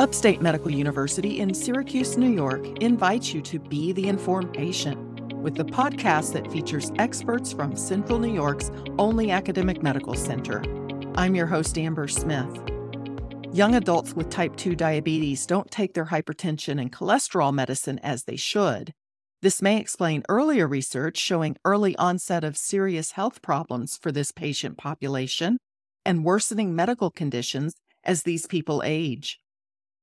Upstate Medical University in Syracuse, New York invites you to be the informed patient with the podcast that features experts from Central New York's only academic medical center. I'm your host, Amber Smith. Young adults with type 2 diabetes don't take their hypertension and cholesterol medicine as they should. This may explain earlier research showing early onset of serious health problems for this patient population and worsening medical conditions as these people age.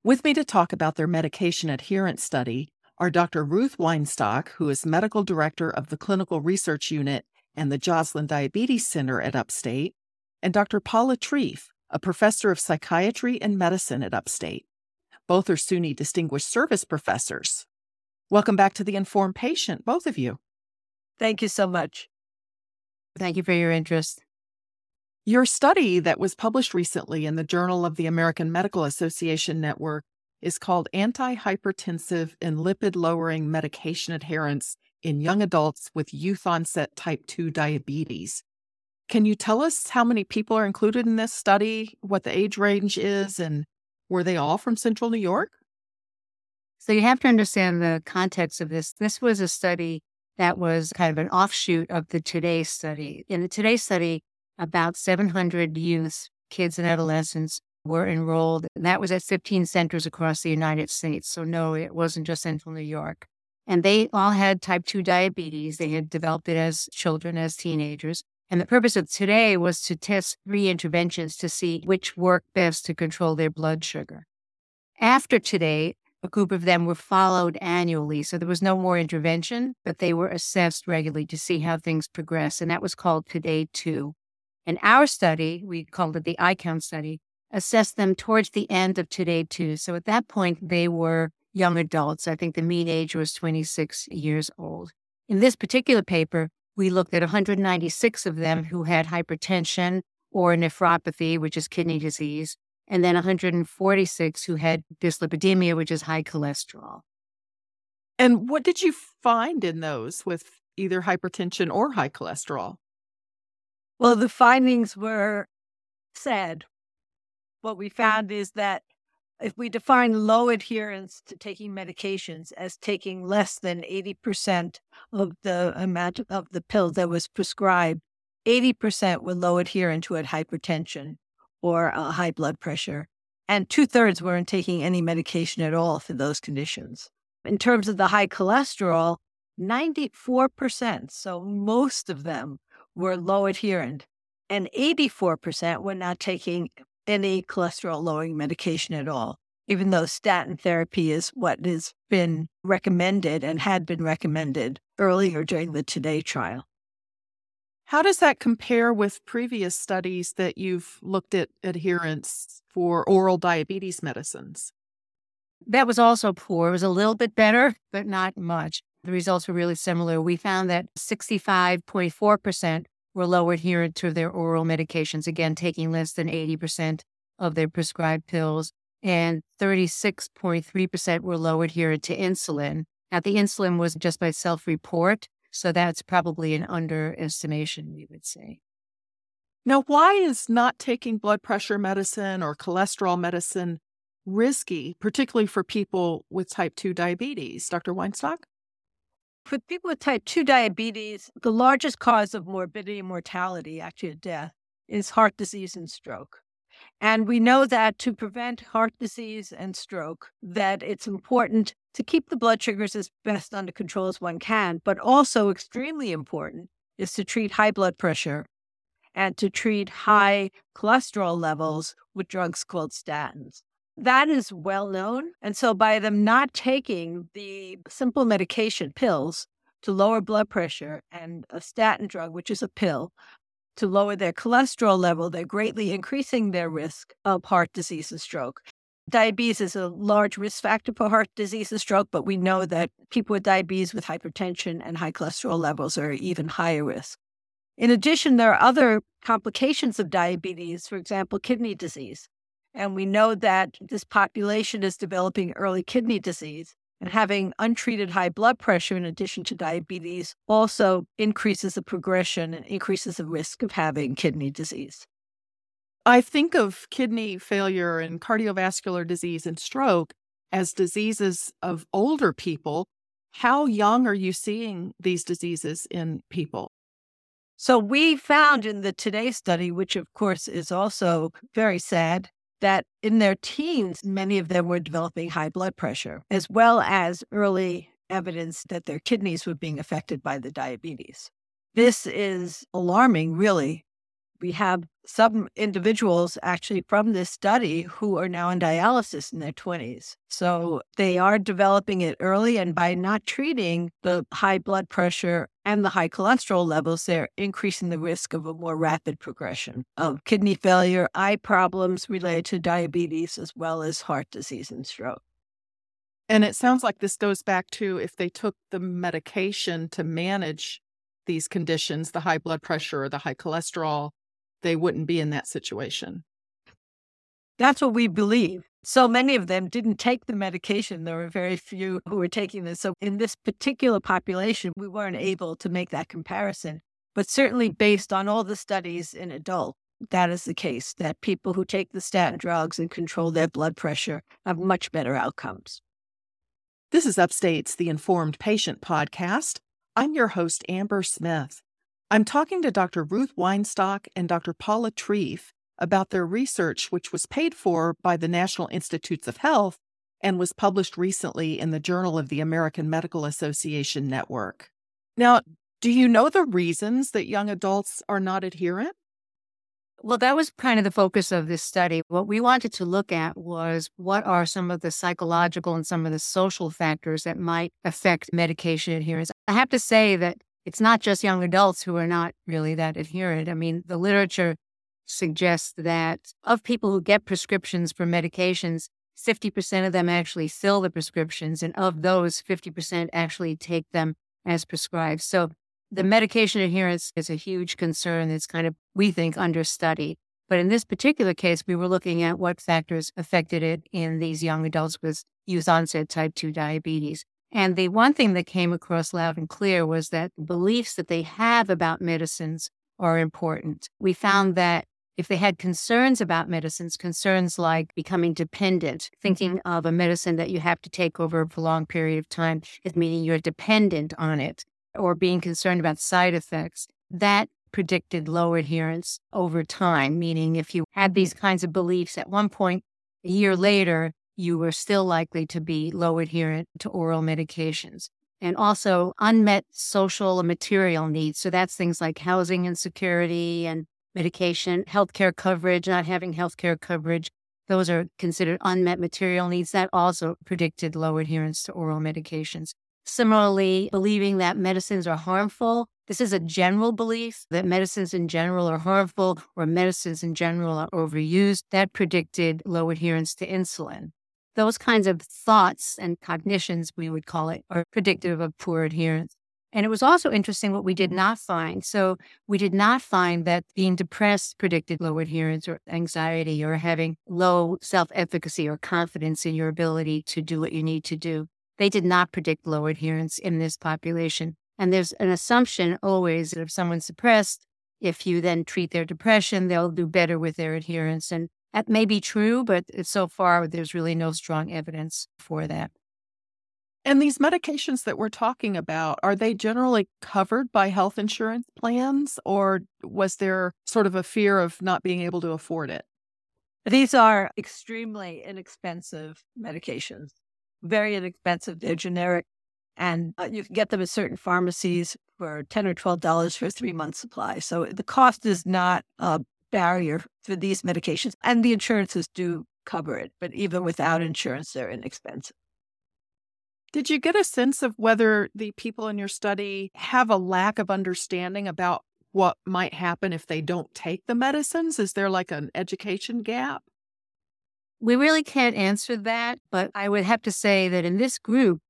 With me to talk about their medication adherence study are Dr. Ruth Weinstock, who is Medical Director of the Clinical Research Unit and the Joslin Diabetes Center at Upstate, and Dr. Paula Trief, a professor of psychiatry and medicine at Upstate. Both are SUNY Distinguished Service Professors. Welcome back to The Informed Patient, both of you. Thank you so much. Thank you for your interest. Your study that was published recently in the Journal of the American Medical Association Network is called Antihypertensive and Lipid Lowering Medication Adherence in Young Adults with Youth Onset Type 2 Diabetes. Can you tell us how many people are included in this study, what the age range is, and were they all from Central New York? So you have to understand the context of this. This was a study that was kind of an offshoot of the Today study. In the Today study, about 700 youth, kids, and adolescents were enrolled. And that was at 15 centers across the United States. So, no, it wasn't just Central New York. And they all had type 2 diabetes. They had developed it as children, as teenagers. And the purpose of today was to test three interventions to see which worked best to control their blood sugar. After today, a group of them were followed annually. So there was no more intervention, but they were assessed regularly to see how things progress. And that was called Today 2. And our study, we called it the ICOUNT study, assessed them towards the end of today, too. So at that point, they were young adults. I think the mean age was 26 years old. In this particular paper, we looked at 196 of them who had hypertension or nephropathy, which is kidney disease, and then 146 who had dyslipidemia, which is high cholesterol. And what did you find in those with either hypertension or high cholesterol? Well, the findings were sad. What we found is that if we define low adherence to taking medications as taking less than 80% of the amount of the pill that was prescribed, 80% were low adherent to had hypertension or uh, high blood pressure, and two thirds weren't taking any medication at all for those conditions. In terms of the high cholesterol, 94%, so most of them were low adherent, and 84% were not taking any cholesterol lowering medication at all, even though statin therapy is what has been recommended and had been recommended earlier during the Today trial. How does that compare with previous studies that you've looked at adherence for oral diabetes medicines? That was also poor. It was a little bit better, but not much. The results were really similar. We found that 65.4% were low adherent to their oral medications, again, taking less than 80% of their prescribed pills, and 36.3% were low adherent to insulin. Now, the insulin was just by self report, so that's probably an underestimation, we would say. Now, why is not taking blood pressure medicine or cholesterol medicine risky, particularly for people with type 2 diabetes? Dr. Weinstock? For people with type 2 diabetes, the largest cause of morbidity and mortality, actually death, is heart disease and stroke. And we know that to prevent heart disease and stroke, that it's important to keep the blood sugars as best under control as one can, but also extremely important is to treat high blood pressure and to treat high cholesterol levels with drugs called statins. That is well known. And so, by them not taking the simple medication pills to lower blood pressure and a statin drug, which is a pill, to lower their cholesterol level, they're greatly increasing their risk of heart disease and stroke. Diabetes is a large risk factor for heart disease and stroke, but we know that people with diabetes with hypertension and high cholesterol levels are even higher risk. In addition, there are other complications of diabetes, for example, kidney disease. And we know that this population is developing early kidney disease. And having untreated high blood pressure in addition to diabetes also increases the progression and increases the risk of having kidney disease. I think of kidney failure and cardiovascular disease and stroke as diseases of older people. How young are you seeing these diseases in people? So, we found in the Today study, which of course is also very sad, that in their teens, many of them were developing high blood pressure, as well as early evidence that their kidneys were being affected by the diabetes. This is alarming, really, we have some individuals actually from this study who are now in dialysis in their 20s. So they are developing it early. And by not treating the high blood pressure and the high cholesterol levels, they're increasing the risk of a more rapid progression of kidney failure, eye problems related to diabetes, as well as heart disease and stroke. And it sounds like this goes back to if they took the medication to manage these conditions, the high blood pressure or the high cholesterol, they wouldn't be in that situation. That's what we believe. So many of them didn't take the medication. There were very few who were taking this. So, in this particular population, we weren't able to make that comparison. But certainly, based on all the studies in adults, that is the case that people who take the statin drugs and control their blood pressure have much better outcomes. This is Upstate's The Informed Patient podcast. I'm your host, Amber Smith. I'm talking to Dr. Ruth Weinstock and Dr. Paula Trief about their research, which was paid for by the National Institutes of Health and was published recently in the Journal of the American Medical Association Network. Now, do you know the reasons that young adults are not adherent? Well, that was kind of the focus of this study. What we wanted to look at was what are some of the psychological and some of the social factors that might affect medication adherence. I have to say that it's not just young adults who are not really that adherent. I mean, the literature suggests that of people who get prescriptions for medications, 50% of them actually fill the prescriptions, and of those, 50% actually take them as prescribed. So the medication adherence is a huge concern that's kind of, we think, understudied. But in this particular case, we were looking at what factors affected it in these young adults with youth onset type 2 diabetes. And the one thing that came across loud and clear was that beliefs that they have about medicines are important. We found that if they had concerns about medicines, concerns like becoming dependent, thinking mm-hmm. of a medicine that you have to take over a prolonged period of time is meaning you're dependent on it, or being concerned about side effects, that predicted low adherence over time. Meaning, if you had these kinds of beliefs at one point, a year later, you were still likely to be low adherent to oral medications. And also unmet social and material needs. So that's things like housing insecurity and medication, healthcare coverage, not having healthcare coverage. Those are considered unmet material needs. That also predicted low adherence to oral medications. Similarly, believing that medicines are harmful. This is a general belief that medicines in general are harmful or medicines in general are overused. That predicted low adherence to insulin. Those kinds of thoughts and cognitions, we would call it, are predictive of poor adherence. And it was also interesting what we did not find. So we did not find that being depressed predicted low adherence or anxiety or having low self efficacy or confidence in your ability to do what you need to do. They did not predict low adherence in this population. And there's an assumption always that if someone's depressed, if you then treat their depression, they'll do better with their adherence. And that may be true, but so far there's really no strong evidence for that. And these medications that we're talking about, are they generally covered by health insurance plans, or was there sort of a fear of not being able to afford it? These are extremely inexpensive medications, very inexpensive. They're generic, and uh, you can get them at certain pharmacies for ten or twelve dollars for a three month supply. So the cost is not a barrier for these medications, and the insurances do cover it, but even without insurance, they're inexpensive. Did you get a sense of whether the people in your study have a lack of understanding about what might happen if they don't take the medicines? Is there like an education gap? We really can't answer that, but I would have to say that in this group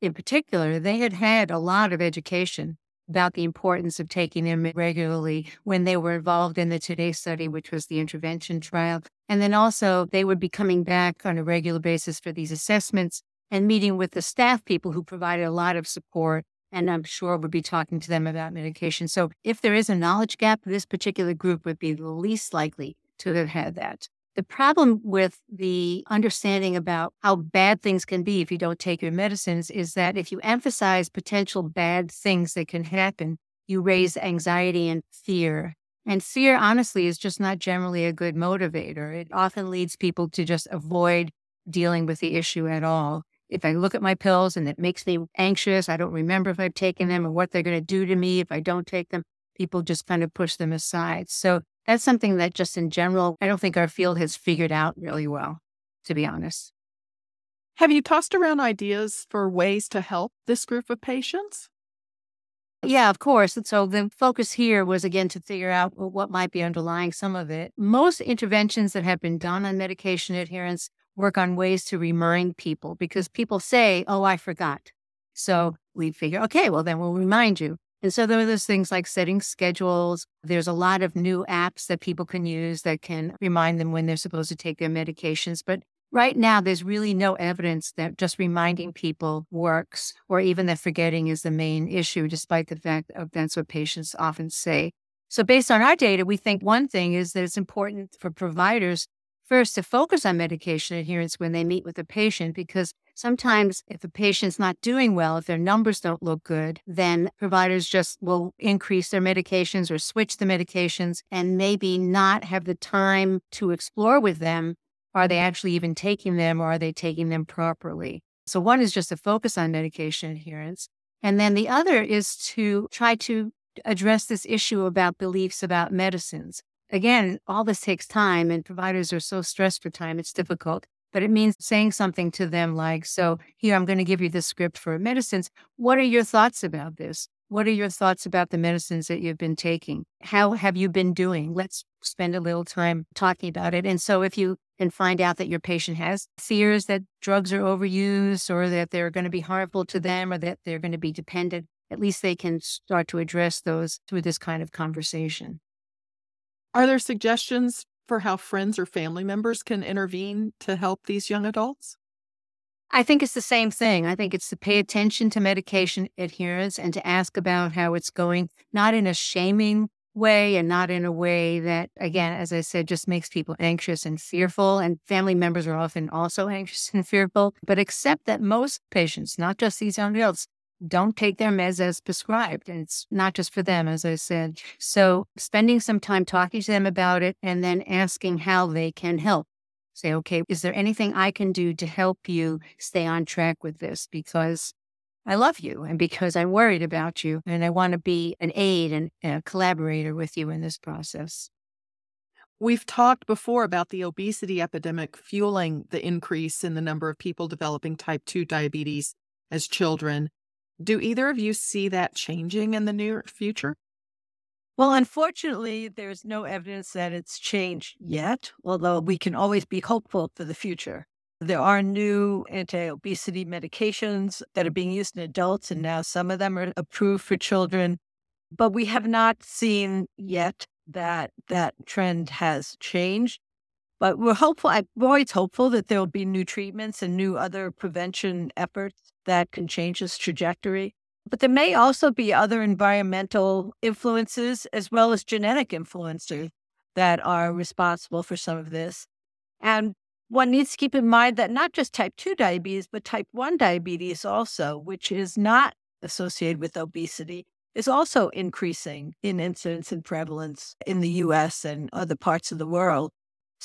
in particular, they had had a lot of education about the importance of taking them regularly when they were involved in the Today study, which was the intervention trial. And then also, they would be coming back on a regular basis for these assessments and meeting with the staff people who provided a lot of support. And I'm sure would be talking to them about medication. So, if there is a knowledge gap, this particular group would be the least likely to have had that. The problem with the understanding about how bad things can be if you don't take your medicines is that if you emphasize potential bad things that can happen, you raise anxiety and fear. And fear, honestly, is just not generally a good motivator. It often leads people to just avoid dealing with the issue at all. If I look at my pills and it makes me anxious, I don't remember if I've taken them or what they're going to do to me if I don't take them, people just kind of push them aside. So that's something that just in general, I don't think our field has figured out really well, to be honest. Have you tossed around ideas for ways to help this group of patients? Yeah, of course. And so the focus here was again to figure out what might be underlying some of it. Most interventions that have been done on medication adherence work on ways to remind people because people say, Oh, I forgot. So we figure, okay, well, then we'll remind you. And so there are those things like setting schedules. There's a lot of new apps that people can use that can remind them when they're supposed to take their medications. But right now, there's really no evidence that just reminding people works or even that forgetting is the main issue, despite the fact that that's what patients often say. So, based on our data, we think one thing is that it's important for providers first to focus on medication adherence when they meet with a patient because Sometimes, if a patient's not doing well, if their numbers don't look good, then providers just will increase their medications or switch the medications and maybe not have the time to explore with them. Are they actually even taking them or are they taking them properly? So, one is just to focus on medication adherence. And then the other is to try to address this issue about beliefs about medicines. Again, all this takes time, and providers are so stressed for time, it's difficult but it means saying something to them like, So, here, I'm going to give you the script for medicines. What are your thoughts about this? What are your thoughts about the medicines that you've been taking? How have you been doing? Let's spend a little time talking about it. And so, if you can find out that your patient has fears that drugs are overused or that they're going to be harmful to them or that they're going to be dependent, at least they can start to address those through this kind of conversation. Are there suggestions for how friends or family members can intervene to help these young adults? I think it's the same thing. I think it's to pay attention to medication adherence and to ask about how it's going, not in a shaming way and not in a way that, again, as I said, just makes people anxious and fearful. And family members are often also anxious and fearful, but accept that most patients, not just these young adults, don't take their meds as prescribed. And it's not just for them, as I said. So spending some time talking to them about it and then asking how they can help. Say, okay, is there anything I can do to help you stay on track with this? Because I love you and because I'm worried about you and I want to be an aid and a collaborator with you in this process. We've talked before about the obesity epidemic fueling the increase in the number of people developing type 2 diabetes as children. Do either of you see that changing in the near future? Well, unfortunately, there's no evidence that it's changed yet, although we can always be hopeful for the future. There are new anti obesity medications that are being used in adults, and now some of them are approved for children. But we have not seen yet that that trend has changed. But we're hopeful, I'm always hopeful that there will be new treatments and new other prevention efforts that can change this trajectory. But there may also be other environmental influences as well as genetic influences that are responsible for some of this. And one needs to keep in mind that not just type 2 diabetes, but type 1 diabetes also, which is not associated with obesity, is also increasing in incidence and prevalence in the US and other parts of the world.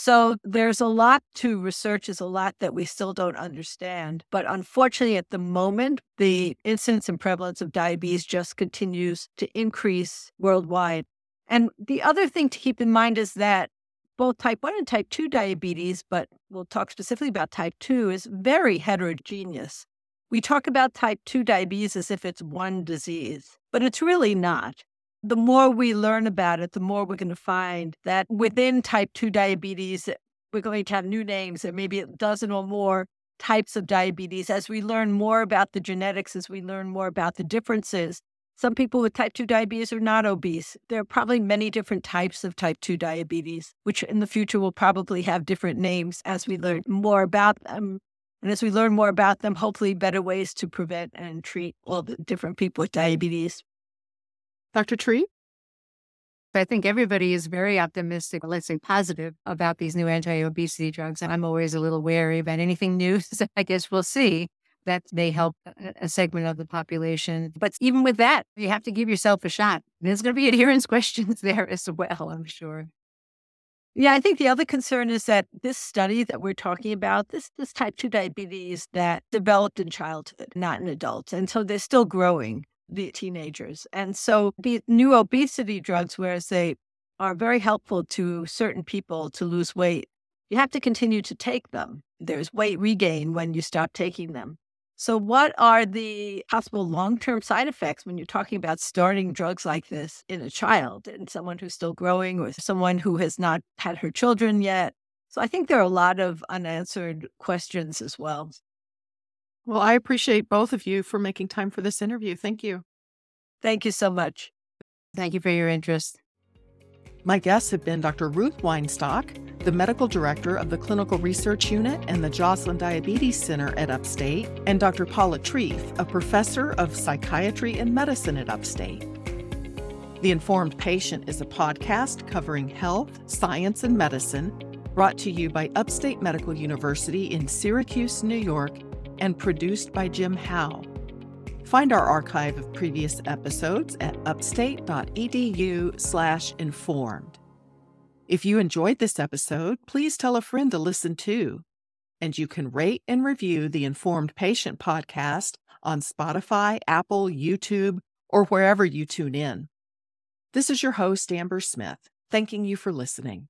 So there's a lot to research, is a lot that we still don't understand. But unfortunately, at the moment, the incidence and prevalence of diabetes just continues to increase worldwide. And the other thing to keep in mind is that both type 1 and type 2 diabetes, but we'll talk specifically about type 2, is very heterogeneous. We talk about type 2 diabetes as if it's one disease, but it's really not the more we learn about it, the more we're going to find that within type 2 diabetes, we're going to have new names and maybe a dozen or more types of diabetes. As we learn more about the genetics, as we learn more about the differences, some people with type 2 diabetes are not obese. There are probably many different types of type 2 diabetes, which in the future will probably have different names as we learn more about them. And as we learn more about them, hopefully better ways to prevent and treat all the different people with diabetes. Dr. Trief? I think everybody is very optimistic, let's say positive about these new anti obesity drugs. And I'm always a little wary about anything new. So I guess we'll see. That may help a segment of the population. But even with that, you have to give yourself a shot. There's going to be adherence questions there as well, I'm sure. Yeah, I think the other concern is that this study that we're talking about, this this type 2 diabetes that developed in childhood, not in adults. And so they're still growing, the teenagers. And so the new obesity drugs, whereas they are very helpful to certain people to lose weight, you have to continue to take them. There's weight regain when you stop taking them. So, what are the possible long term side effects when you're talking about starting drugs like this in a child and someone who's still growing or someone who has not had her children yet? So, I think there are a lot of unanswered questions as well. Well, I appreciate both of you for making time for this interview. Thank you. Thank you so much. Thank you for your interest. My guests have been Dr. Ruth Weinstock, the medical director of the Clinical Research Unit and the Joslin Diabetes Center at Upstate, and Dr. Paula Trief, a professor of psychiatry and medicine at Upstate. The Informed Patient is a podcast covering health, science, and medicine brought to you by Upstate Medical University in Syracuse, New York, and produced by Jim Howe. Find our archive of previous episodes at upstate.edu/informed. If you enjoyed this episode, please tell a friend to listen too. And you can rate and review the Informed Patient podcast on Spotify, Apple, YouTube, or wherever you tune in. This is your host, Amber Smith, thanking you for listening.